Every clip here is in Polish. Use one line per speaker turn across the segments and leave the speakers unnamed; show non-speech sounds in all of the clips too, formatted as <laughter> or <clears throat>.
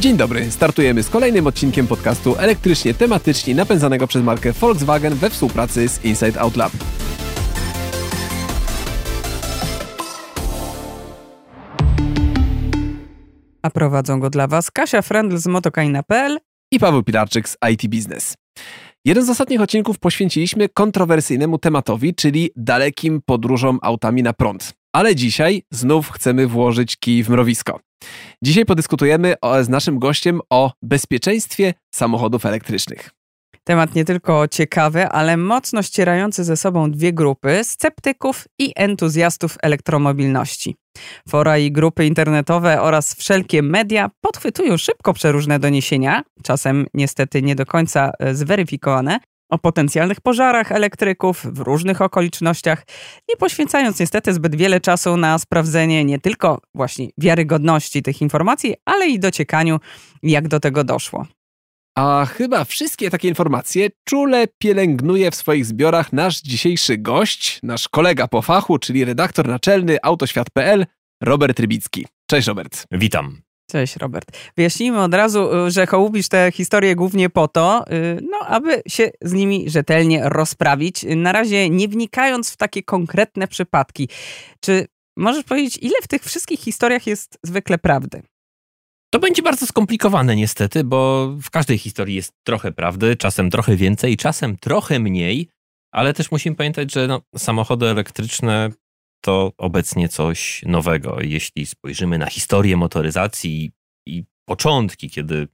Dzień dobry, startujemy z kolejnym odcinkiem podcastu elektrycznie tematycznie napędzanego przez markę Volkswagen we współpracy z Inside Out Lab.
A prowadzą go dla Was Kasia Frendl z motokaina.pl
i Paweł Pilarczyk z IT Business. Jeden z ostatnich odcinków poświęciliśmy kontrowersyjnemu tematowi, czyli dalekim podróżom autami na prąd. Ale dzisiaj znów chcemy włożyć kij w mrowisko. Dzisiaj podyskutujemy o, z naszym gościem o bezpieczeństwie samochodów elektrycznych.
Temat nie tylko ciekawy, ale mocno ścierający ze sobą dwie grupy sceptyków i entuzjastów elektromobilności. Fora i grupy internetowe oraz wszelkie media podchwytują szybko przeróżne doniesienia, czasem niestety nie do końca e, zweryfikowane, o potencjalnych pożarach elektryków w różnych okolicznościach, nie poświęcając niestety zbyt wiele czasu na sprawdzenie nie tylko właśnie wiarygodności tych informacji, ale i dociekaniu, jak do tego doszło.
A chyba wszystkie takie informacje czule pielęgnuje w swoich zbiorach nasz dzisiejszy gość, nasz kolega po fachu, czyli redaktor naczelny autoświat.pl, Robert Rybicki. Cześć Robert.
Witam.
Cześć Robert. Wyjaśnijmy od razu, y, że hołubisz te historie głównie po to, y, no, aby się z nimi rzetelnie rozprawić, na razie nie wnikając w takie konkretne przypadki. Czy możesz powiedzieć, ile w tych wszystkich historiach jest zwykle prawdy?
To będzie bardzo skomplikowane niestety, bo w każdej historii jest trochę prawdy, czasem trochę więcej, czasem trochę mniej, ale też musimy pamiętać, że no, samochody elektryczne to obecnie coś nowego. Jeśli spojrzymy na historię motoryzacji i początki, kiedy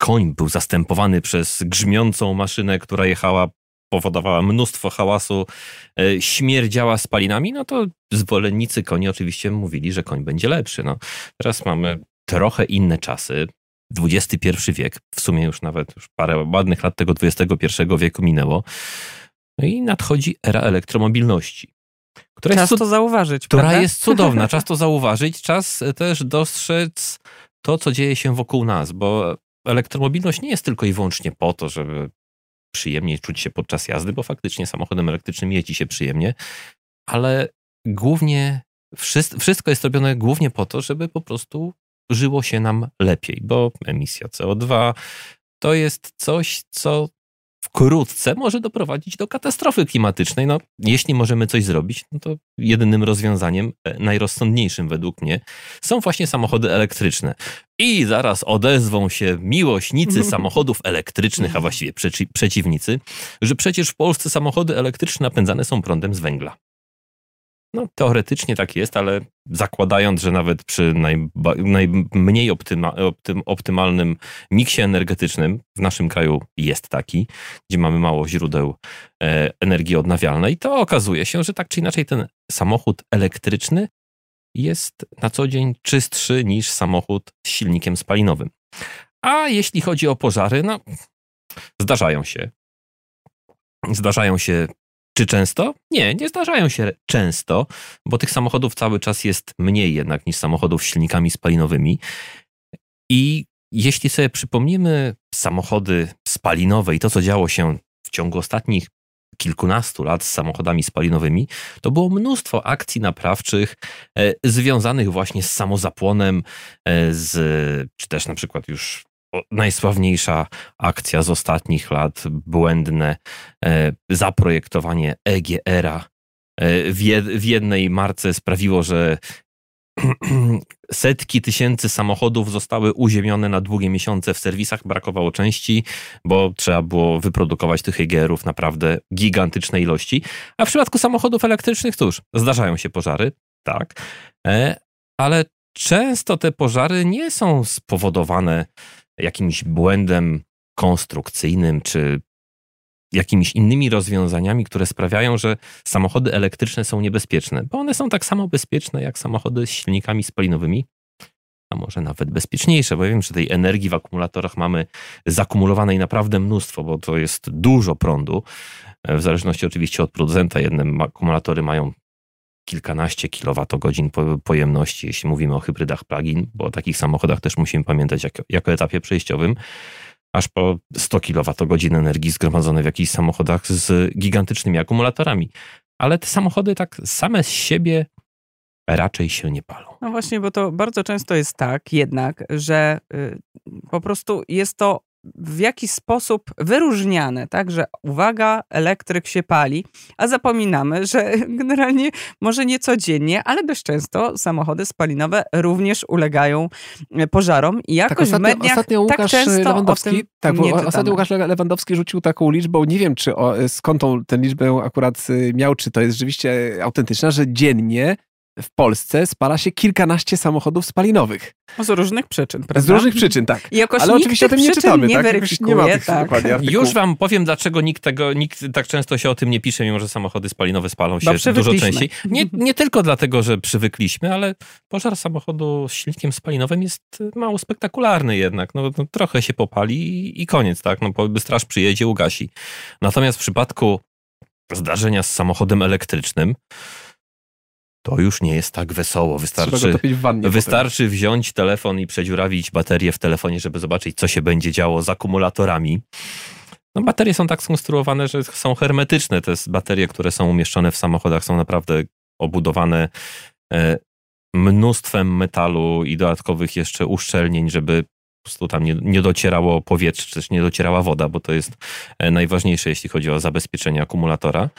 koń był zastępowany przez grzmiącą maszynę, która jechała, powodowała mnóstwo hałasu, e, śmierdziała spalinami, no to zwolennicy koni oczywiście mówili, że koń będzie lepszy. No, teraz mamy trochę inne czasy. XXI wiek, w sumie już nawet już parę ładnych lat tego XXI wieku minęło. No i nadchodzi era elektromobilności.
Która czas jest, to zauważyć.
Która
prawda?
jest cudowna. Czas to <laughs> zauważyć, czas też dostrzec to, co dzieje się wokół nas, bo elektromobilność nie jest tylko i wyłącznie po to, żeby przyjemnie czuć się podczas jazdy, bo faktycznie samochodem elektrycznym jeździ się przyjemnie, ale głównie wszystko jest robione głównie po to, żeby po prostu żyło się nam lepiej, bo emisja CO2 to jest coś, co wkrótce może doprowadzić do katastrofy klimatycznej. No, jeśli możemy coś zrobić, no to jedynym rozwiązaniem, e, najrozsądniejszym według mnie, są właśnie samochody elektryczne. I zaraz odezwą się miłośnicy <laughs> samochodów elektrycznych, a właściwie przeci przeciwnicy, że przecież w Polsce samochody elektryczne napędzane są prądem z węgla. No, teoretycznie tak jest, ale zakładając, że nawet przy najmniej optyma, optym, optymalnym miksie energetycznym, w naszym kraju jest taki, gdzie mamy mało źródeł e, energii odnawialnej, to okazuje się, że tak czy inaczej ten samochód elektryczny jest na co dzień czystszy niż samochód z silnikiem spalinowym. A jeśli chodzi o pożary, no zdarzają się. Zdarzają się czy często? Nie, nie zdarzają się często, bo tych samochodów cały czas jest mniej jednak niż samochodów z silnikami spalinowymi. I jeśli sobie przypomnimy samochody spalinowe i to, co działo się w ciągu ostatnich kilkunastu lat z samochodami spalinowymi, to było mnóstwo akcji naprawczych e, związanych właśnie z samozapłonem, e, z, czy też na przykład już najsławniejsza akcja z ostatnich lat, błędne e, zaprojektowanie EGR-a e, w jednej marce sprawiło, że <clears throat> setki tysięcy samochodów zostały uziemione na długie miesiące w serwisach, brakowało części, bo trzeba było wyprodukować tych EGR-ów naprawdę gigantyczne ilości. A w przypadku samochodów elektrycznych, cóż, zdarzają się pożary, tak, e, ale często te pożary nie są spowodowane jakimś błędem konstrukcyjnym, czy jakimiś innymi rozwiązaniami, które sprawiają, że samochody elektryczne są niebezpieczne, bo one są tak samo bezpieczne jak samochody z silnikami spalinowymi, a może nawet bezpieczniejsze, bo ja wiem, że tej energii w akumulatorach mamy zakumulowanej naprawdę mnóstwo, bo to jest dużo prądu. W zależności oczywiście od producenta, jedne akumulatory mają kilkanaście kilowatogodzin pojemności, jeśli mówimy o hybrydach plug-in, bo o takich samochodach też musimy pamiętać jako, jako etapie przejściowym, aż po 100 kWh energii zgromadzone w jakichś samochodach z gigantycznymi akumulatorami. Ale te samochody tak same z siebie raczej się nie palą.
No właśnie, bo to bardzo często jest tak jednak, że y, po prostu jest to w jakiś sposób wyróżniane, tak, że uwaga, elektryk się pali, a zapominamy, że <laughs> generalnie może nie codziennie, ale dość często samochody spalinowe również ulegają e, pożarom i jakoś
tak, ostatnio,
w mediach
ostatnio
tak
Łukasz
często
Lewandowski,
o tym
tak, bo
czytamy.
ostatnio Łukasz Lewandowski rzucił taką liczbą, nie wiem czy o, skąd tą, tę liczbę akurat y, miał, czy to jest rzeczywiście autentyczna, że dziennie w Polsce spala się kilkanaście samochodów spalinowych.
Z różnych przyczyn, prawda?
Z różnych przyczyn, tak.
I jakoś
Ale oczywiście o tym nie czytamy,
nie
tak? Nie ma tych
tak.
Już wam powiem, dlaczego nikt tego, nikt tak często się o tym nie pisze, mimo że samochody spalinowe spalą się dużo
przywykliśmy.
częściej. Nie, <laughs> nie tylko dlatego, że przywykliśmy, ale pożar samochodu z silnikiem spalinowym jest mało spektakularny jednak. No, no trochę się popali i, i koniec, tak? No, straż przyjedzie, ugasi. Natomiast w przypadku zdarzenia z samochodem elektrycznym, to już nie jest tak wesoło. Wystarczy. Wystarczy wziąć telefon i przedziurawić baterię w telefonie, żeby zobaczyć, co się będzie działo z akumulatorami. No, baterie są tak skonstruowane, że są hermetyczne. Te baterie, które są umieszczone w samochodach, są naprawdę obudowane e, mnóstwem metalu i dodatkowych jeszcze uszczelnień, żeby po prostu tam nie, nie docierało powietrze, czy też nie docierała woda, bo to jest e, najważniejsze, jeśli chodzi o zabezpieczenie akumulatora.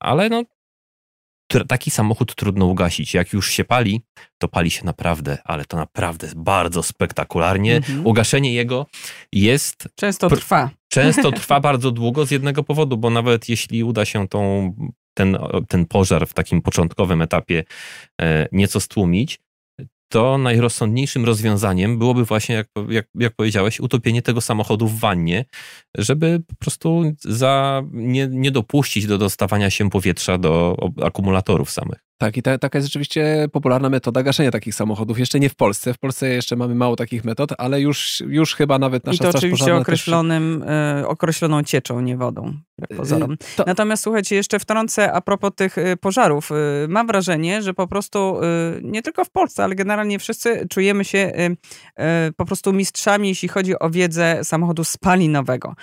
Ale no, taki samochód trudno ugasić. Jak już się pali, to pali się naprawdę, ale to naprawdę bardzo spektakularnie.
Mhm.
Ugaszenie jego jest
Często trwa.
często <laughs> trwa bardzo długo z jednego powodu, bo nawet jeśli uda się tą, ten, ten pożar w takim początkowym etapie e, nieco stłumić, to najrozsądniejszym rozwiązaniem byłoby właśnie, jak, jak, jak powiedziałeś, utopienie tego samochodu w wannie, żeby po prostu za, nie, nie dopuścić do dostawania się powietrza do akumulatorów samych.
Tak, i ta, taka jest rzeczywiście popularna metoda gaszenia takich samochodów. Jeszcze nie w Polsce. W Polsce jeszcze mamy mało takich metod, ale już, już chyba nawet nasza
I to
straż
oczywiście określonym, e, określoną cieczą, nie wodą, wbrew pozorom.
Też, to,
Natomiast słuchajcie, jeszcze wtrącę a propos tych y, pożarów. Y, Mam wrażenie, że po prostu y, nie tylko w Polsce, ale generalnie wszyscy czujemy się y, y, po prostu mistrzami, jeśli chodzi o wiedzę samochodu spalinowego.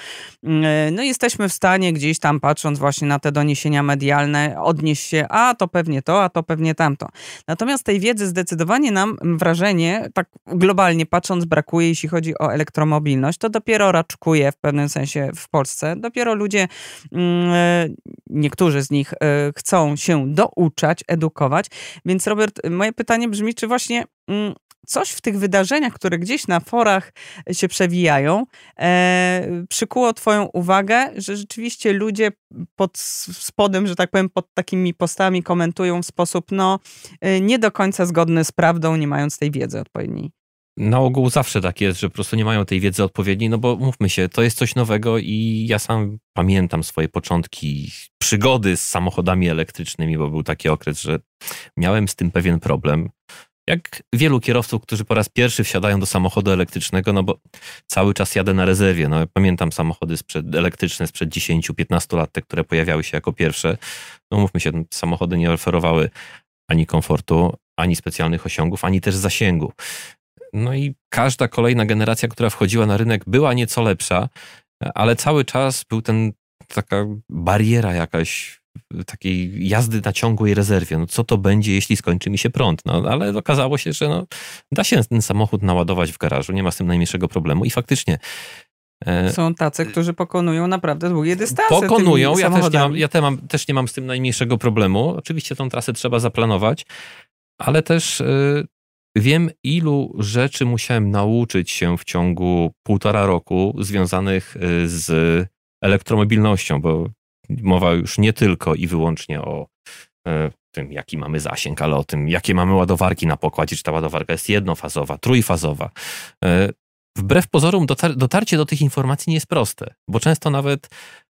Y, No jesteśmy w stanie gdzieś tam patrząc właśnie na te doniesienia medialne odnieść się, a to pewnie to, a to pewnie tamto. Natomiast tej wiedzy zdecydowanie nam wrażenie, tak globalnie patrząc, brakuje, jeśli chodzi o elektromobilność. To dopiero raczkuje w pewnym sensie w Polsce. Dopiero ludzie Mm, e, niektórzy z nich e, chcą się douczać, edukować. Więc Robert, moje pytanie brzmi, czy właśnie mm, coś w tych wydarzeniach, które gdzieś na forach się przewijają, e, przykuło twoją uwagę, że rzeczywiście ludzie pod spodem, że tak powiem, pod takimi postami komentują w sposób no e, nie do końca zgodny z prawdą, nie mając tej wiedzy odpowiedniej.
Na ogół zawsze tak jest, że po prostu nie mają tej wiedzy odpowiedniej, no bo mówmy się, to jest coś nowego i ja sam pamiętam swoje początki przygody z samochodami elektrycznymi, bo był taki okres, że miałem z tym pewien problem. Jak wielu kierowców, którzy po raz pierwszy wsiadają do samochodu elektrycznego, no bo cały czas jadę na rezerwie. No, pamiętam samochody sprzed, elektryczne sprzed 10-15 lat, te, które pojawiały się jako pierwsze. No mówmy się, samochody nie oferowały ani komfortu, ani specjalnych osiągów, ani też zasięgu. No i każda kolejna generacja, która wchodziła na rynek, była nieco lepsza, ale cały czas był ten taka bariera jakaś takiej jazdy na ciągłej rezerwie. No co to będzie, jeśli skończy mi się prąd? No ale okazało się, że no, da się ten samochód naładować w garażu, nie ma z tym najmniejszego problemu i faktycznie e,
Są tacy, którzy pokonują naprawdę długie dystanse.
pokonują. Ja, też nie, mam, ja te mam, też nie mam z tym najmniejszego problemu. Oczywiście tą trasę trzeba zaplanować, ale też y, wiem, ilu rzeczy musiałem nauczyć się w ciągu półtora roku związanych y, z elektromobilnością, bo mowa już nie tylko i wyłącznie o y, tym, jaki mamy zasięg, ale o tym, jakie mamy ładowarki na pokładzie, czy ta ładowarka jest jednofazowa, trójfazowa. Y, Wbrew pozorom dotar- dotarcie do tych informacji nie jest proste, bo często nawet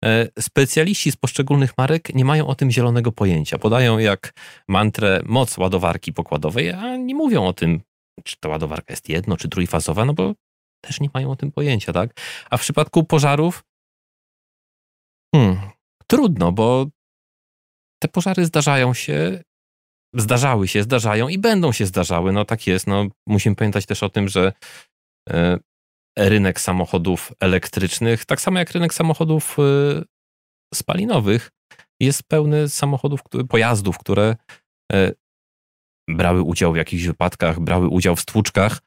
e, specjaliści z poszczególnych marek nie mają o tym zielonego pojęcia. Podają jak mantrę moc ładowarki pokładowej, a nie mówią o tym, czy ta ładowarka jest jedno, czy trójfazowa, no bo też nie mają o tym pojęcia, tak? A w przypadku pożarów hmm, trudno, bo te pożary zdarzają się, zdarzały się, zdarzają i będą się zdarzały. No tak jest. No, musimy pamiętać też o tym, że e, rynek samochodów elektrycznych, tak samo jak rynek samochodów e, spalinowych, jest pełny samochodów, pojazdów, które e, brały udział w jakichś wypadkach, brały udział w stłuczkach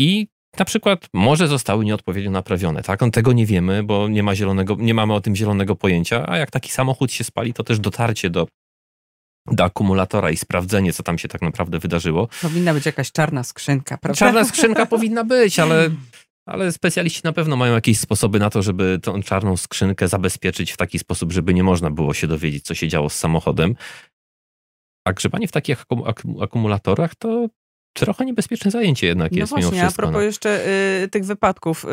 i na przykład może zostały nieodpowiednio naprawione, tak? On tego nie wiemy, bo nie, ma zielonego, nie mamy o tym zielonego pojęcia, a jak taki samochód się spali, to też dotarcie do, do akumulatora i sprawdzenie, co tam się tak naprawdę wydarzyło.
Powinna być jakaś czarna skrzynka, prawda?
Czarna skrzynka <laughs> powinna być, ale, ale specjaliści na pewno mają jakieś sposoby na to, żeby tą czarną skrzynkę zabezpieczyć w taki sposób, żeby nie można było się dowiedzieć, co się działo z samochodem. A grzebanie w takich akumulatorach to trochę niebezpieczne zajęcie jednak
no
jest
właśnie,
mimo wszystko.
a propos
no.
jeszcze y, tych wypadków,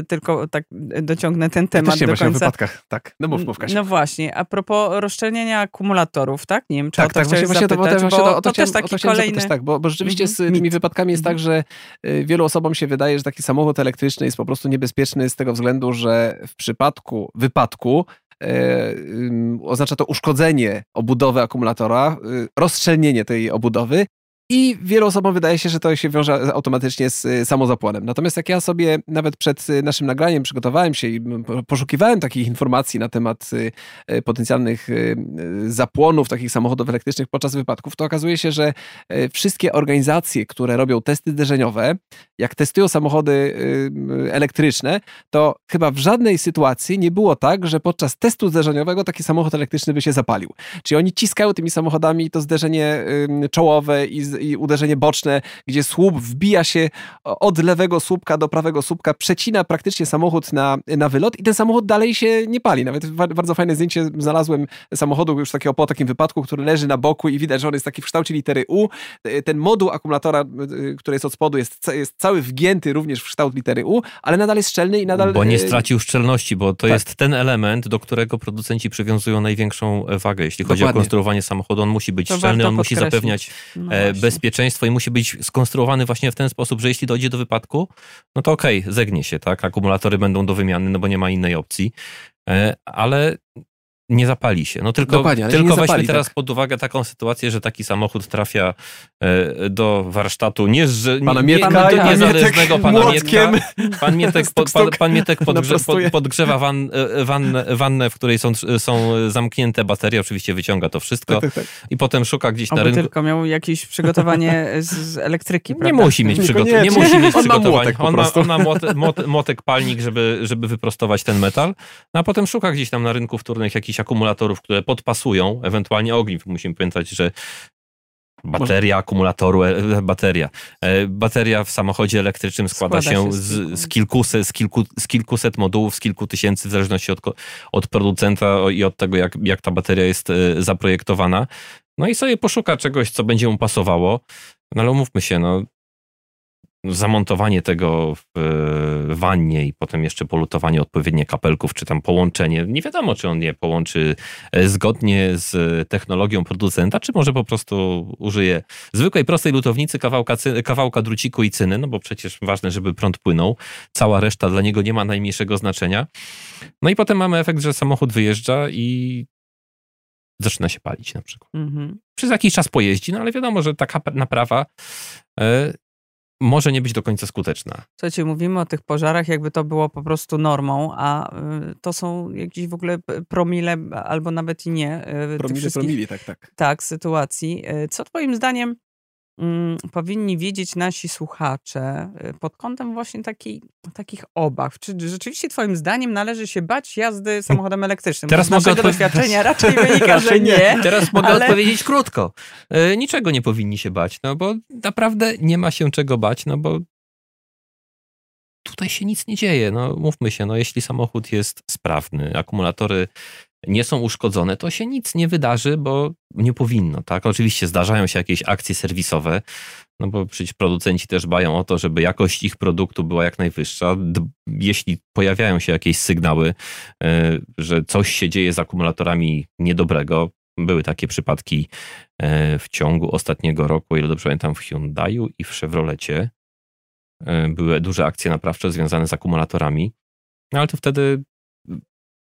y, tylko tak dociągnę ten temat
Też nie
do
właśnie o
końca.
wypadkach. Tak, no mów, mów Kasia.
No właśnie, a propos rozszczelnienia akumulatorów, tak? Nie wiem, czy o
Tak,
to
tak, właśnie, właśnie, to,
zapytać,
właśnie
bo
to, o to,
to
chciałem,
też taki
o to
kolejny...
zapytać, tak, bo, bo rzeczywiście
Mhm,
z tymi wypadkami jest tak,
Mhm.
że y, wielu osobom się wydaje, że taki samochód elektryczny jest po prostu niebezpieczny z tego względu, że w przypadku wypadku e, oznacza to uszkodzenie obudowy akumulatora, y, rozszczelnienie tej obudowy i wielu osobom wydaje się, że to się wiąże automatycznie z y, samozapłonem. Natomiast jak ja sobie nawet przed y, naszym nagraniem przygotowałem się i poszukiwałem takich informacji na temat y, potencjalnych zapłonów takich samochodów elektrycznych podczas wypadków, to okazuje się, że wszystkie organizacje, które robią testy zderzeniowe, jak testują samochody elektryczne, to chyba w żadnej sytuacji nie było tak, że podczas testu zderzeniowego taki samochód elektryczny by się zapalił. Czyli oni ciskają tymi samochodami to zderzenie czołowe i, i uderzenie boczne, gdzie słup wbija się od lewego słupka do prawego słupka, przecina praktycznie samochód na, na wylot i ten samochód dalej się nie pali. Nawet bardzo fajne zdjęcie znalazłem samochodu już takiego po takim wypadku, który leży na boku i widać, że on jest taki w kształcie litery U. Ten moduł akumulatora, który jest od spodu, jest, jest cały wgięty również w kształt litery U, ale nadal jest szczelny i nadal...
Bo nie
y,
stracił szczelności, bo to
tak.
jest ten element, do którego producenci przywiązują największą e, wagę. Jeśli chodzi o
Dokładnie.
konstruowanie samochodu, on musi być
To
szczelny, on musi zapewniać
No
e,
właśnie.
Bezpieczeństwo i musi być skonstruowany właśnie w ten sposób, że jeśli dojdzie do wypadku, no to okej, zegnie się, tak? Akumulatory będą do wymiany, no bo nie ma innej opcji, e, ale nie zapali się. No tylko,
Dokładnie,
tylko
nie
weźmy
zapali,
teraz
tak.
pod uwagę taką sytuację, że taki samochód trafia e, do warsztatu nie, że,
Pana
nie,
Mietka,
nie,
pan
nie, niezależnego pana
młotkiem.
Mietka. Pan Mietek, <laughs> pod, pan, pan Mietek podgrze, pod, podgrzewa wan, e, wannę, wannę, w której są, są zamknięte baterie, oczywiście wyciąga to wszystko
Tak, tak, tak.
i potem szuka gdzieś na rynku.
tylko miał jakieś przygotowanie <laughs> z, z elektryki,
Nie
prawda?
musi mieć przygotowania. Nie musi mieć
On ma
on, ma, on ma młotek, młotek, młotek palnik, żeby, żeby wyprostować ten metal, no a potem szuka gdzieś tam na rynku wtórnych jakichś akumulatorów, które podpasują, ewentualnie ogniw. Musimy pamiętać, że bateria akumulatoru, e, bateria. E, Bateria w samochodzie elektrycznym składa,
Składa
się
z
z, kilkuset, z, kilku, z kilkuset modułów, z kilku tysięcy, w zależności od, od producenta i od tego, jak, jak ta bateria jest e, zaprojektowana. No i sobie poszuka czegoś, co będzie mu pasowało. No ale umówmy się, no, zamontowanie tego w e, wannie i potem jeszcze polutowanie odpowiednie kapelków, czy tam połączenie. Nie wiadomo, czy on je połączy e, zgodnie z technologią producenta, czy może po prostu użyje zwykłej, prostej lutownicy, kawałka, kawałka druciku i cyny, no bo przecież ważne, żeby prąd płynął. Cała reszta dla niego nie ma najmniejszego znaczenia. No i potem mamy efekt, że samochód wyjeżdża i zaczyna się palić na przykład
Mhm.
przez jakiś czas pojeździ, no ale wiadomo, że taka naprawa e, może nie być do końca skuteczna.
Słuchajcie, mówimy o tych pożarach, jakby to było po prostu normą, a y, to są jakieś w ogóle promile, albo nawet i nie. y, tych
Promili, tak, tak.
Tak, sytuacji. Y, Co twoim zdaniem powinni wiedzieć nasi słuchacze y, pod kątem właśnie takiej, takich obaw? Czy rzeczywiście twoim zdaniem należy się bać jazdy samochodem elektrycznym?
Teraz
z
mogę odpowiedzieć-
doświadczenia <laughs> raczej wynika, że
Raczej nie.
nie.
Teraz mogę
Ale-
odpowiedzieć krótko. E, niczego nie powinni się bać, no bo naprawdę nie ma się czego bać, no bo tutaj się nic nie dzieje. No mówmy się, no jeśli samochód jest sprawny, akumulatory nie są uszkodzone, to się nic nie wydarzy, bo nie powinno, tak? Oczywiście zdarzają się jakieś akcje serwisowe, no bo przecież producenci też dbają o to, żeby jakość ich produktu była jak najwyższa. Jeśli pojawiają się jakieś sygnały, e, że coś się dzieje z akumulatorami niedobrego, były takie przypadki e, w ciągu ostatniego roku, ile dobrze pamiętam, w Hyundai'u i w Chevrolecie. E, Były duże akcje naprawcze związane z akumulatorami, no ale to wtedy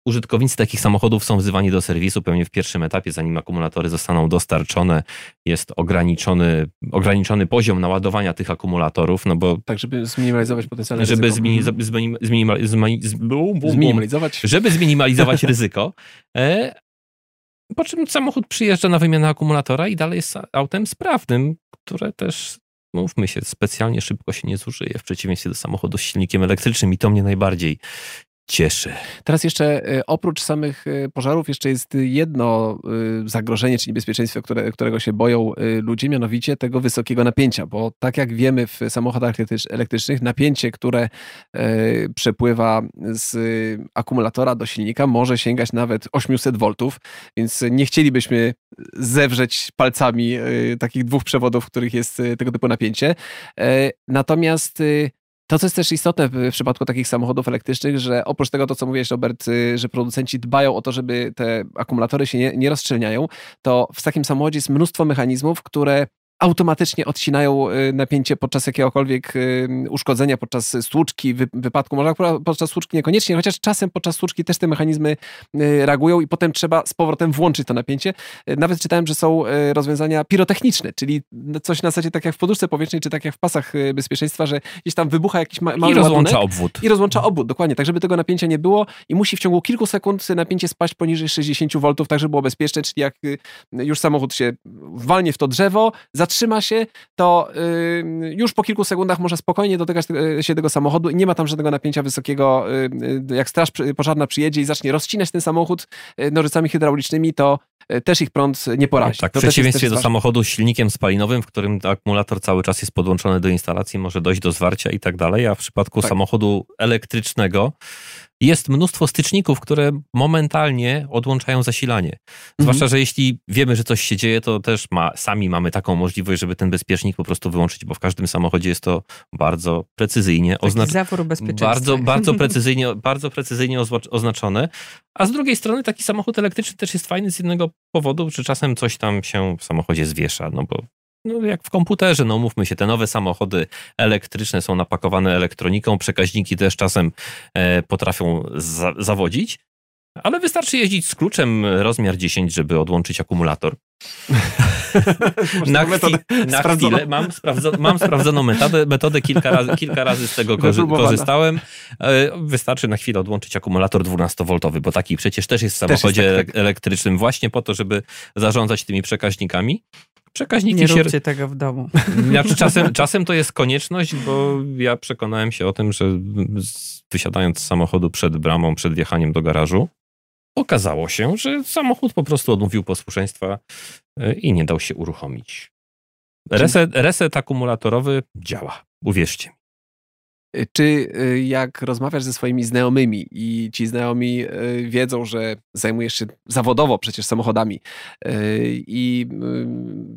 użytkownicy takich samochodów są wzywani do serwisu pewnie w pierwszym etapie, zanim akumulatory zostaną dostarczone. Jest ograniczony, ograniczony poziom naładowania tych akumulatorów, no bo
Tak, żeby zminimalizować potencjalne
żeby
ryzyko.
zmini, zmini, zmini, zmini, bum, bum, bum,
Zminimalizować.
żeby zminimalizować <laughs> ryzyko. E, Po czym samochód przyjeżdża na wymianę akumulatora i dalej jest autem sprawnym, które też, mówmy się, specjalnie szybko się nie zużyje w przeciwieństwie do samochodu z silnikiem elektrycznym i to mnie najbardziej cieszy.
Teraz jeszcze e, oprócz samych e, pożarów jeszcze jest jedno e, zagrożenie, czyli niebezpieczeństwo, które, którego się boją ludzie, mianowicie tego wysokiego napięcia, bo tak jak wiemy w samochodach elektrycznych, napięcie, które przepływa z akumulatora do silnika może sięgać nawet 800 V, więc nie chcielibyśmy zewrzeć palcami takich dwóch przewodów, w których jest tego typu napięcie. Natomiast to, co jest też istotne w przypadku takich samochodów elektrycznych, że oprócz tego, to co mówiłeś, Robert, y, że producenci dbają o to, żeby te akumulatory się nie, nie to w takim samochodzie jest mnóstwo mechanizmów, które automatycznie odcinają y, napięcie podczas jakiegokolwiek y, uszkodzenia, podczas stłuczki, wypadku. Może podczas stłuczki niekoniecznie, chociaż czasem podczas stłuczki też te mechanizmy y, reagują i potem trzeba z powrotem włączyć to napięcie. Nawet czytałem, że są rozwiązania pirotechniczne, czyli coś na zasadzie tak jak w poduszce powietrznej, czy tak jak w pasach bezpieczeństwa, że gdzieś tam wybucha jakiś ma mały
I rozłącza obwód.
I rozłącza obwód, dokładnie, tak żeby tego napięcia nie było i musi w ciągu kilku sekund napięcie spaść poniżej 60 V, tak żeby było bezpieczne, czyli jak już samochód się walnie w to drzewo, zatrzyma się, to y, już po kilku sekundach można spokojnie dotykać y, się tego samochodu i nie ma tam żadnego napięcia wysokiego. Y, jak straż pożarna przyjedzie i zacznie rozcinać ten samochód nożycami hydraulicznymi, to też ich prąd nie porazi.
Tak,
w
przeciwieństwie do samochodu z silnikiem spalinowym, w którym akumulator cały czas jest podłączony do instalacji, może dojść do zwarcia i tak dalej, a w przypadku tak. samochodu elektrycznego jest mnóstwo styczników, które momentalnie odłączają zasilanie. Zwłaszcza, mhm. że jeśli wiemy, że coś się dzieje, to też ma, sami mamy taką możliwość, żeby ten bezpiecznik po prostu wyłączyć, bo w każdym samochodzie jest to bardzo precyzyjnie
oznaczone.
Bardzo, bardzo <laughs> precyzyjnie, bardzo precyzyjnie oznaczone. A z drugiej strony taki samochód elektryczny też jest fajny z jednego powodu, że czasem coś tam się w samochodzie zwiesza, no bo no jak w komputerze, no mówmy się, te nowe samochody elektryczne są napakowane elektroniką, przekaźniki też czasem e, potrafią za zawodzić, ale wystarczy jeździć z kluczem rozmiar 10, żeby odłączyć akumulator. <laughs> na, chwilę, na chwilę mam, sprawdzo, mam sprawdzoną metodę, metodę kilka, razy, kilka razy z tego korzy korzystałem. E, wystarczy na chwilę odłączyć akumulator 12V, bo taki przecież też jest w samochodzie jest tak, tak. elektrycznym właśnie po to, żeby zarządzać tymi przekaźnikami.
Przekaźniki nie róbcie się... tego w domu. <laughs>
Znaczy, czasem, czasem to jest konieczność, bo ja przekonałem się o tym, że wysiadając z samochodu przed bramą, przed wjechaniem do garażu, okazało się, że samochód po prostu odmówił posłuszeństwa e, i nie dał się uruchomić. Reset, reset akumulatorowy działa, uwierzcie mi.
Czy y, jak rozmawiasz ze swoimi znajomymi i ci znajomi y, wiedzą, że zajmujesz się zawodowo przecież samochodami y, i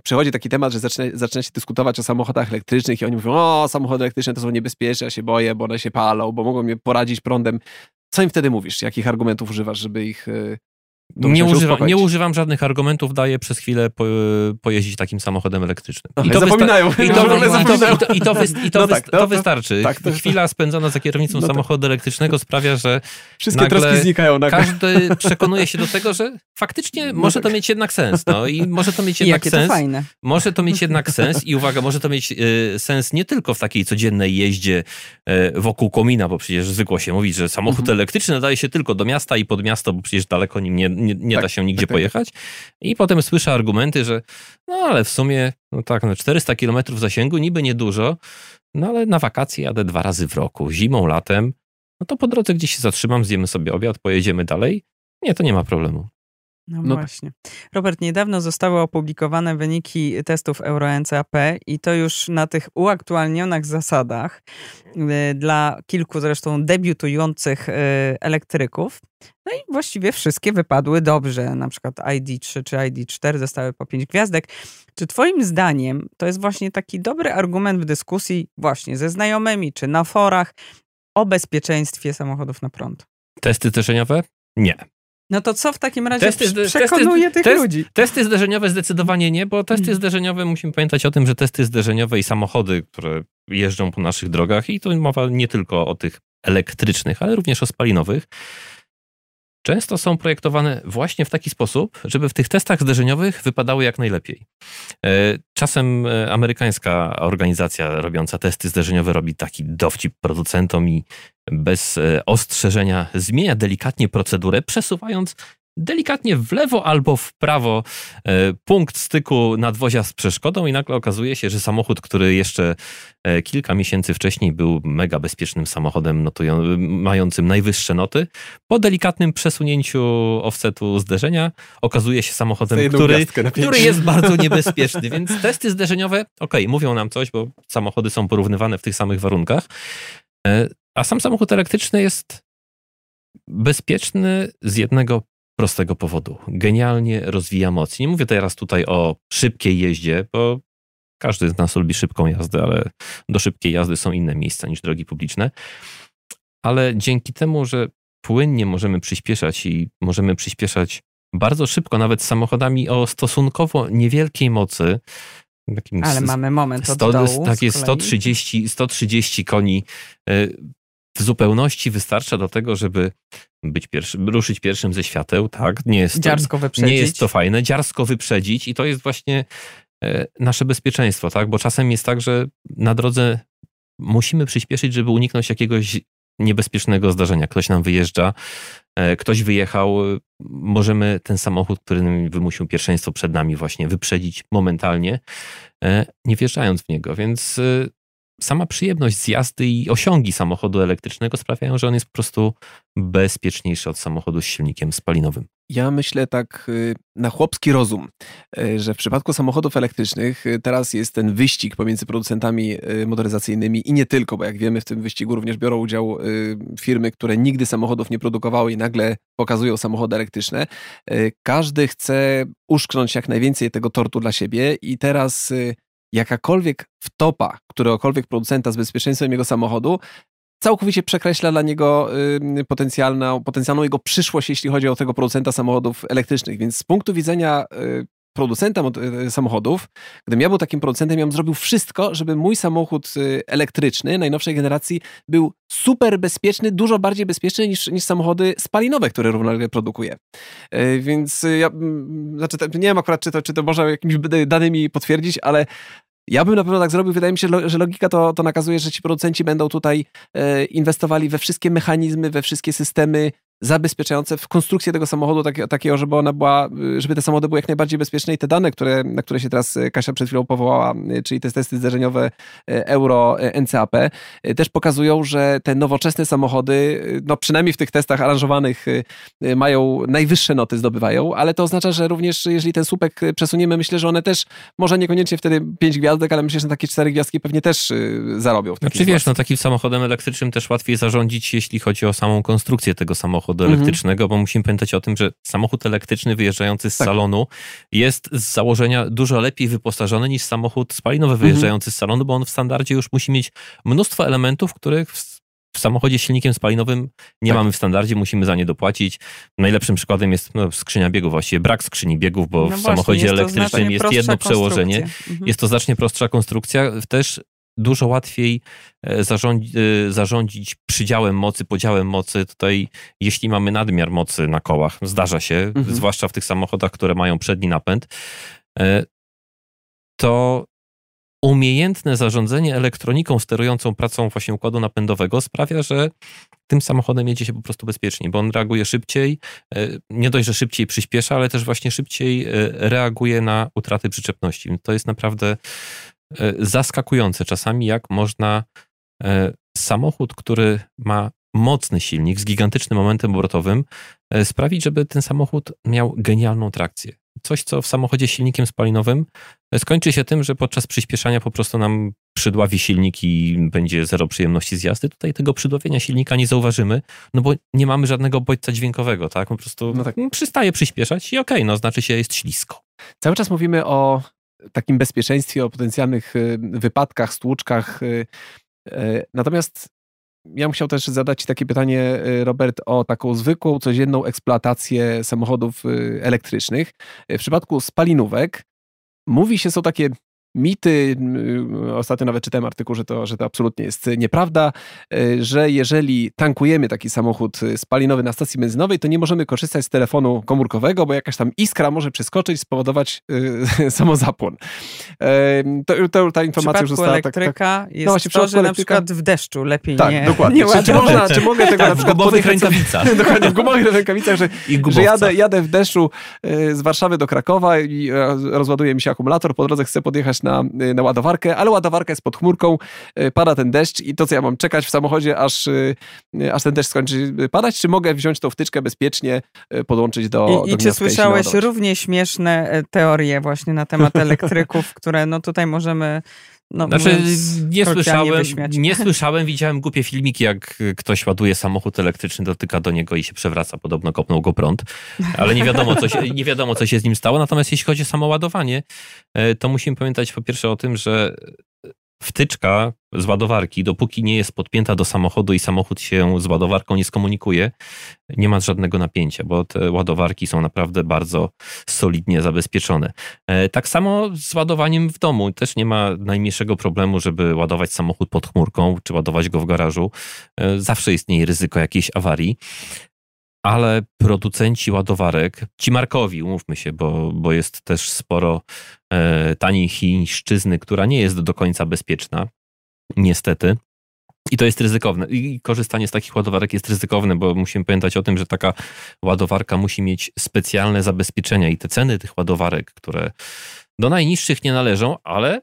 przychodzi taki temat, że zaczyna, zaczyna się dyskutować o samochodach elektrycznych i oni mówią, o samochody elektryczne to są niebezpieczne, ja się boję, bo one się palą, bo mogą mnie poradzić prądem. Co im wtedy mówisz? Jakich argumentów używasz, żeby ich
nie, używam, nie używam żadnych argumentów, daję przez chwilę po, pojeździć takim samochodem elektrycznym.
I to zapominają. I
to, wystarczy. Tak, to, Chwila spędzona za kierownicą <laughs> no samochodu elektrycznego sprawia, że
Wszystkie troski znikają nagle.
Każdy przekonuje się do tego, że faktycznie no może tak. to mieć jednak sens. No i może to mieć <laughs> jednak sens.
To fajne.
Może to mieć jednak sens i uwaga, może to mieć y, sens nie tylko w takiej codziennej jeździe y, wokół komina, bo przecież zwykło się mówić, że samochód mhm. elektryczny nadaje się tylko do miasta i pod miasto, bo przecież daleko nim nie, nie, nie tak, da się nigdzie tak, tak, pojechać. I potem słyszę argumenty, że no ale w sumie, no tak, no 400 kilometrów zasięgu niby niedużo, no ale na wakacje jadę dwa razy w roku, zimą, latem, no to po drodze gdzieś się zatrzymam, zjemy sobie obiad, pojedziemy dalej. Nie, to nie ma problemu.
No, no, właśnie. Robert, niedawno zostały opublikowane wyniki testów Euro NCAP i to już na tych uaktualnionych zasadach y, dla kilku zresztą debiutujących y, elektryków. No i właściwie wszystkie wypadły dobrze. Na przykład ID3 czy ID4 zostały po 5 gwiazdek. Czy twoim zdaniem to jest właśnie taki dobry argument w dyskusji właśnie ze znajomymi czy na forach o bezpieczeństwie samochodów na prąd?
Testy zderzeniowe? Nie.
No to co w takim razie testy, przekonuje testy, tych test, ludzi?
Testy zderzeniowe zdecydowanie nie, bo testy hmm. zderzeniowe, musimy pamiętać o tym, że testy zderzeniowe i samochody, które jeżdżą po naszych drogach i to mowa nie tylko o tych elektrycznych, ale również o spalinowych, często są projektowane właśnie w taki sposób, żeby w tych testach zderzeniowych wypadały jak najlepiej. E, czasem e, amerykańska organizacja robiąca testy zderzeniowe robi taki dowcip producentom i bez e, ostrzeżenia zmienia delikatnie procedurę, przesuwając delikatnie w lewo albo w prawo e, punkt styku nadwozia z przeszkodą i nagle okazuje się, że samochód, który jeszcze e, kilka miesięcy wcześniej był mega bezpiecznym samochodem notują, mającym najwyższe noty, po delikatnym przesunięciu offsetu zderzenia okazuje się samochodem, który, który jest bardzo niebezpieczny. Więc testy zderzeniowe, ok, mówią nam coś, bo samochody są porównywane w tych samych warunkach, a sam samochód elektryczny jest bezpieczny z jednego prostego powodu. Genialnie rozwija moc. Nie mówię teraz tutaj o szybkiej jeździe, bo każdy z nas lubi szybką jazdę, ale do szybkiej jazdy są inne miejsca niż drogi publiczne. Ale dzięki temu, że płynnie możemy przyspieszać i możemy przyspieszać bardzo szybko, nawet samochodami o stosunkowo niewielkiej mocy.
Ale mamy moment od 100, dołu
Takie 130, 130 koni e, w zupełności wystarcza do tego, żeby być pierwszy, ruszyć pierwszym ze świateł, tak? Nie jest,
dziarsko wyprzedzić.
Nie jest to fajne, dziarsko wyprzedzić i to jest właśnie e, nasze bezpieczeństwo, tak? Bo czasem jest tak, że na drodze musimy przyspieszyć, żeby uniknąć jakiegoś niebezpiecznego zdarzenia. Ktoś nam wyjeżdża, e, ktoś wyjechał, możemy ten samochód, który wymusił pierwszeństwo przed nami właśnie wyprzedzić momentalnie, e, nie wjeżdżając w niego. Więc sama przyjemność z jazdy i osiągi samochodu elektrycznego sprawiają, że on jest po prostu bezpieczniejszy od samochodu z silnikiem spalinowym.
Ja myślę tak y, na chłopski rozum, y, że w przypadku samochodów elektrycznych y, teraz jest ten wyścig pomiędzy producentami motoryzacyjnymi i nie tylko, bo jak wiemy, w tym wyścigu również biorą udział firmy, które nigdy samochodów nie produkowały i nagle pokazują samochody elektryczne. Każdy chce uszknąć jak najwięcej tego tortu dla siebie i teraz jakakolwiek wtopa któregokolwiek producenta z bezpieczeństwem jego samochodu całkowicie przekreśla dla niego y, potencjalną, potencjalną jego przyszłość, jeśli chodzi o tego producenta samochodów elektrycznych. Więc z punktu widzenia y, producenta y, samochodów, gdybym ja był takim producentem, ja bym zrobił wszystko, żeby mój samochód elektryczny najnowszej generacji był super bezpieczny, dużo bardziej bezpieczny niż, niż samochody spalinowe, które równolegle produkuje. Więc ja, znaczy, nie wiem akurat, czy to, czy to można jakimiś danymi potwierdzić, ale ja bym na pewno tak zrobił. Wydaje mi się, że logika to, to nakazuje, że ci producenci będą tutaj e, inwestowali we wszystkie mechanizmy, we wszystkie systemy zabezpieczające w konstrukcję tego samochodu tak, takiego, żeby ona była, żeby te samochody były jak najbardziej bezpieczne i te dane, które, na które się teraz e, Kasia przed chwilą powołała, e, czyli te testy zderzeniowe e, Euro NCAP, też pokazują, że te nowoczesne samochody, no przynajmniej w tych testach aranżowanych mają najwyższe noty zdobywają, ale to oznacza, że również jeżeli ten słupek przesuniemy, myślę, że one też, może niekoniecznie wtedy 5 gwiazdek, ale myślę, że takie 4 gwiazdki pewnie też zarobią.
Znaczy wiesz, no takim samochodem elektrycznym też łatwiej zarządzić, jeśli chodzi o samą konstrukcję tego samochodu samochodu mhm. elektrycznego, bo musimy pamiętać o tym, że samochód elektryczny wyjeżdżający z tak. salonu jest z założenia dużo lepiej wyposażony niż samochód spalinowy mhm. wyjeżdżający z salonu, bo on w standardzie już musi mieć mnóstwo elementów, których w w samochodzie z silnikiem spalinowym nie tak. mamy w standardzie, musimy za nie dopłacić. Najlepszym przykładem jest no, skrzynia biegów, właściwie brak skrzyni biegów, bo no w właśnie, samochodzie elektrycznym jest jedno przełożenie. Mhm. Jest to znacznie prostsza konstrukcja. Też dużo łatwiej e, zarządzić, e, zarządzić przydziałem mocy, podziałem mocy. Tutaj, jeśli mamy nadmiar mocy na kołach, zdarza się, mhm. zwłaszcza w tych samochodach, które mają przedni napęd, e, to umiejętne zarządzanie elektroniką sterującą pracą właśnie układu napędowego sprawia, że tym samochodem jedzie się po prostu bezpiecznie, bo on reaguje szybciej, nie dość, że szybciej przyspiesza, ale też właśnie szybciej reaguje na utraty przyczepności. To jest naprawdę zaskakujące czasami, jak można e, samochód, który ma mocny silnik z gigantycznym momentem obrotowym, e, sprawić, żeby ten samochód miał genialną trakcję. Coś, co w samochodzie z silnikiem spalinowym skończy się tym, że podczas przyspieszania po prostu nam przydławi silnik i będzie zero przyjemności z jazdy. Tutaj tego przydławienia silnika nie zauważymy, no bo nie mamy żadnego bodźca dźwiękowego, tak? Po prostu no tak. przystaje przyspieszać i okej, okay, no znaczy się jest ślisko.
Cały czas mówimy o takim bezpieczeństwie, o potencjalnych y, wypadkach, stłuczkach. Y, y, natomiast ja bym chciał też zadać takie pytanie, Robert, o taką zwykłą, codzienną eksploatację samochodów elektrycznych. W przypadku spalinówek mówi się, są takie mity. Ostatnio nawet czytałem artykuł, że to, że to absolutnie jest nieprawda, e, że jeżeli tankujemy taki samochód spalinowy na stacji benzynowej, to nie możemy korzystać z telefonu komórkowego, bo jakaś tam iskra może przeskoczyć, spowodować y, <laughs> samozapłon. E, to, to, ta informacja już została...
elektryka tak, tak, jest no właśnie, to, że na przykład w deszczu lepiej tak, nie
dokładnie.
Nie
czy, czy, można, czy mogę tego
tak,
na przykład
w gumowych rękawicach. <laughs>
dokładnie, w gumowych rękawicach, że, że jadę, jadę w deszczu y, z Warszawy do Krakowa i y, rozładuje mi się akumulator, po drodze chcę podjechać na, na ładowarkę, ale ładowarka jest pod chmurką, pada ten deszcz i to co ja mam czekać w samochodzie, aż, aż ten deszcz skończy padać, czy mogę wziąć tą wtyczkę bezpiecznie, podłączyć do
I, i czy słyszałeś równie śmieszne e, teorie właśnie na temat elektryków, które no tutaj możemy no,
znaczy, nie słyszałem, nie <laughs> słyszałem, widziałem głupie filmiki, jak ktoś ładuje samochód elektryczny, dotyka do niego i się przewraca, podobno kopnął go prąd, ale nie wiadomo, co się, <laughs> nie wiadomo, co się z nim stało. Natomiast jeśli chodzi o samoładowanie, e, to musimy pamiętać po pierwsze o tym, że wtyczka z ładowarki, dopóki nie jest podpięta do samochodu i samochód się z ładowarką nie skomunikuje, nie ma żadnego napięcia, bo te ładowarki są naprawdę bardzo solidnie zabezpieczone. E, tak samo z ładowaniem w domu. Też nie ma najmniejszego problemu, żeby ładować samochód pod chmurką, czy ładować go w garażu. E, zawsze istnieje ryzyko jakiejś awarii ale producenci ładowarek, ci markowi, umówmy się, bo, bo jest też sporo taniej chińszczyzny, która nie jest do końca bezpieczna, niestety. I to jest ryzykowne. I korzystanie z takich ładowarek jest ryzykowne, bo musimy pamiętać o tym, że taka ładowarka musi mieć specjalne zabezpieczenia i te ceny tych ładowarek, które do najniższych nie należą, ale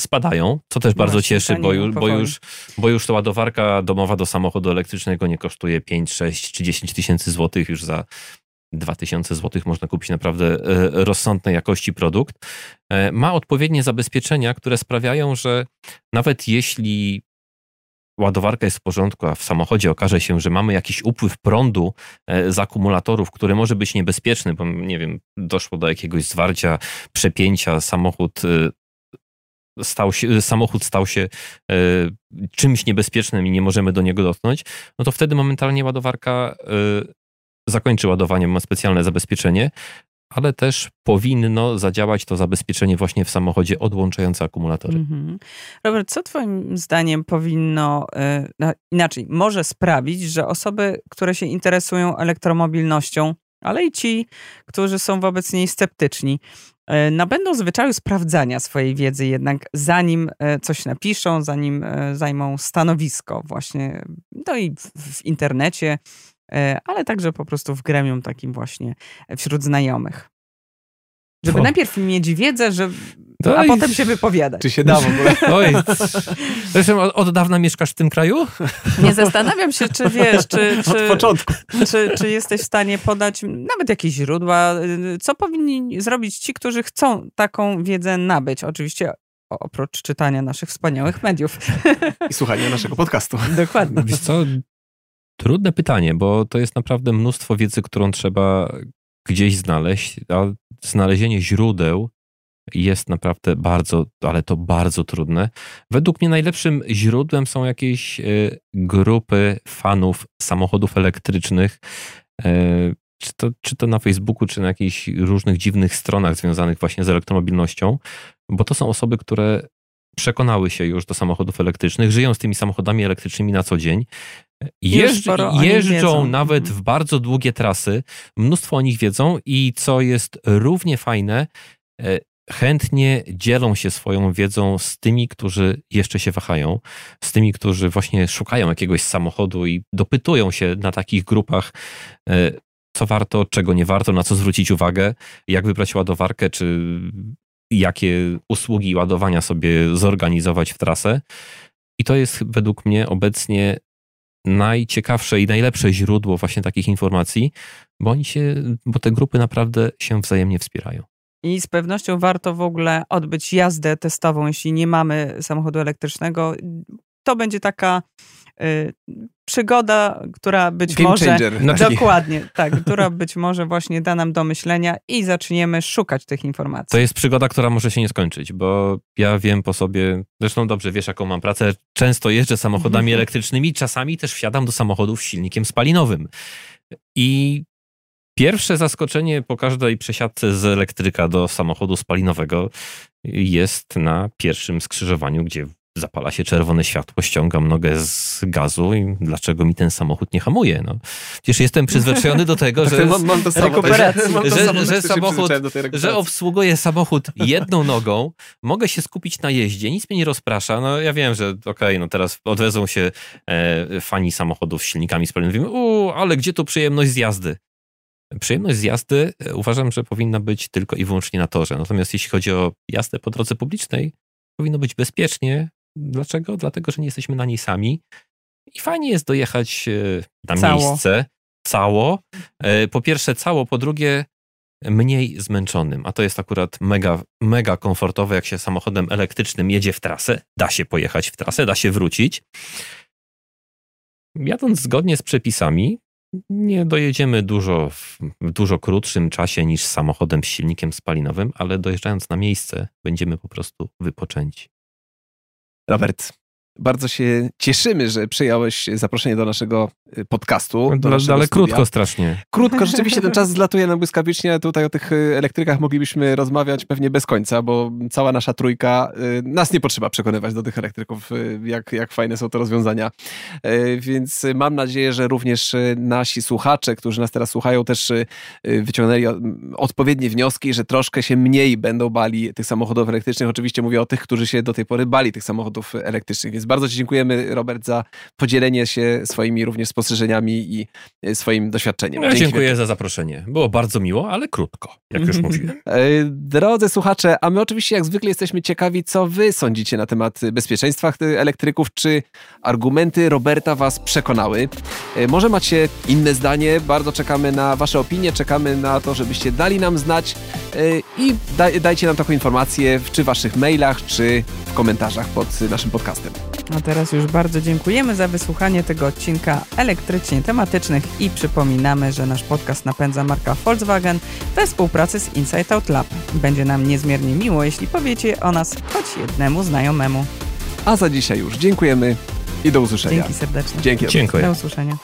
spadają, co też no bardzo Właśnie, cieszy, bo już, bo, już, bo już ta ładowarka domowa do samochodu elektrycznego nie kosztuje 5, 6 czy 10 tysięcy złotych, już za 2000 złotych można kupić naprawdę e, rozsądnej jakości produkt. E, ma odpowiednie zabezpieczenia, które sprawiają, że nawet jeśli ładowarka jest w porządku, a w samochodzie okaże się, że mamy jakiś upływ prądu e, z akumulatorów, który może być niebezpieczny, bo nie wiem, doszło do jakiegoś zwarcia, przepięcia, samochód stał się, samochód stał się czymś niebezpiecznym i nie możemy do niego dotknąć, no to wtedy momentalnie ładowarka zakończy ładowanie, ma specjalne zabezpieczenie, ale też powinno zadziałać to zabezpieczenie właśnie w samochodzie odłączające akumulatory. Mhm.
Robert, co Twoim zdaniem powinno, no, inaczej, może sprawić, że osoby, które się interesują elektromobilnością, ale i ci, którzy są wobec niej sceptyczni, E, nabędą zwyczaju sprawdzania swojej wiedzy jednak zanim e, coś napiszą, zanim zajmą stanowisko właśnie, no i w internecie, ale także po prostu w gremium takim właśnie wśród znajomych. Żeby to. najpierw mieć wiedzę, że, to a i... potem się wypowiadać.
Czy się da w ogóle? <laughs>
Oj. Zresztą od, od dawna mieszkasz w tym kraju?
Nie zastanawiam się, czy wiesz, czy, <laughs> czy,
od początku.
Czy, czy jesteś w stanie podać nawet jakieś źródła, co powinni zrobić ci, którzy chcą taką wiedzę nabyć. Oczywiście oprócz czytania naszych wspaniałych mediów.
I słuchania naszego podcastu.
Dokładnie.
Wiesz co, trudne pytanie, bo to jest naprawdę mnóstwo wiedzy, którą trzeba gdzieś znaleźć, a znalezienie źródeł jest naprawdę bardzo, ale to bardzo trudne. Według mnie najlepszym źródłem są jakieś e, grupy fanów samochodów elektrycznych, e, czy to, czy to na Facebooku, czy na jakichś różnych dziwnych stronach związanych właśnie z elektromobilnością, bo to są osoby, które przekonały się już do samochodów elektrycznych, żyją z tymi samochodami elektrycznymi na co dzień, Jeżdż, jeżdżą nawet mhm. w bardzo długie trasy, mnóstwo o nich wiedzą i co jest równie fajne, e, chętnie dzielą się swoją wiedzą z tymi, którzy jeszcze się wahają, z tymi, którzy właśnie szukają jakiegoś samochodu i dopytują się na takich grupach, e, co warto, czego nie warto, na co zwrócić uwagę, jak wybrać ładowarkę, czy jakie usługi ładowania sobie zorganizować w trasę. I to jest według mnie obecnie najciekawsze i najlepsze źródło właśnie takich informacji, bo oni się, bo te grupy naprawdę się wzajemnie wspierają.
I z pewnością warto w ogóle odbyć jazdę testową, jeśli nie mamy samochodu elektrycznego. To będzie taka y, przygoda, która być
Game
może.
Changer,
no, dokładnie, tak, która być może właśnie da nam do myślenia i zaczniemy szukać tych informacji.
To jest przygoda, która może się nie skończyć, bo ja wiem po sobie, zresztą dobrze wiesz, jaką mam pracę. Często jeżdżę samochodami elektrycznymi, czasami też wsiadam do samochodów z silnikiem spalinowym. I Pierwsze zaskoczenie po każdej przesiadce z elektryka do samochodu spalinowego jest na pierwszym skrzyżowaniu, gdzie zapala się czerwone światło, ściągam nogę z gazu i dlaczego mi ten samochód nie hamuje? No, przecież jestem przyzwyczajony do tego, <laughs> że,
mam, mam to samo,
Że- że
się
samochód- że obsługuję samochód jedną nogą, mogę się skupić na jeździe, nic mnie nie rozprasza. No ja wiem, że okej, no teraz odwezą się e, fani samochodów z silnikami spalinowymi. U, ale gdzie tu przyjemność z jazdy? Przyjemność z jazdy e, uważam, że powinna być tylko i wyłącznie na torze. Natomiast jeśli chodzi o jazdę po drodze publicznej, powinno być bezpiecznie. Dlaczego? Dlatego, że nie jesteśmy na niej sami. I fajnie jest dojechać e, na
Cało.
miejsce cało. E, Po pierwsze cało, po drugie mniej zmęczonym, a to jest akurat mega, mega komfortowe, jak się samochodem elektrycznym jedzie w trasę, da się pojechać w trasę, da się wrócić. Jadąc zgodnie z przepisami, nie dojedziemy dużo w, w dużo krótszym czasie niż samochodem z silnikiem spalinowym, ale dojeżdżając na miejsce, będziemy po prostu wypoczęci.
Robert, bardzo się cieszymy, że przyjąłeś zaproszenie do naszego y, podcastu. Do
Dla-
naszego
ale
studia.
krótko strasznie.
Krótko, rzeczywiście ten <laughs> czas zlatuje nam błyskawicznie. Tutaj o tych y, elektrykach moglibyśmy rozmawiać pewnie bez końca, bo cała nasza trójka, y, nas nie potrzeba przekonywać do tych elektryków, jak, jak fajne są to rozwiązania. Więc mam nadzieję, że również nasi słuchacze, którzy nas teraz słuchają, też wyciągnęli odpowiednie wnioski, że troszkę się mniej będą bali tych samochodów elektrycznych. Oczywiście mówię o tych, którzy się do tej pory bali tych samochodów elektrycznych. Więc bardzo Ci dziękujemy, Robert, za podzielenie się swoimi również spostrzeżeniami i y, swoim doświadczeniem.
Ja
Dzięki
dziękuję za zaproszenie. Było bardzo miło, ale krótko, jak już <laughs> mówiłem.
E, Drodzy słuchacze, a my oczywiście jak zwykle jesteśmy ciekawi, co wy sądzicie na temat bezpieczeństwa e, elektryków, czy argumenty Roberta was przekonały. E, Może macie inne zdanie, bardzo czekamy na wasze opinie, czekamy na to, żebyście dali nam znać e, i daj, dajcie nam taką informację w- czy w waszych mailach, czy w komentarzach pod e, naszym podcastem.
A teraz już bardzo dziękujemy za wysłuchanie tego odcinka elektrycznie tematycznych i przypominamy, że nasz podcast napędza marka Volkswagen we współpracy z Inside Out Lab. Będzie nam niezmiernie miło, jeśli powiecie o nas choć jednemu znajomemu.
A za dzisiaj już dziękujemy i do usłyszenia.
Dzięki serdecznie.
Dzięki.
Dziękuję.
Do usłyszenia.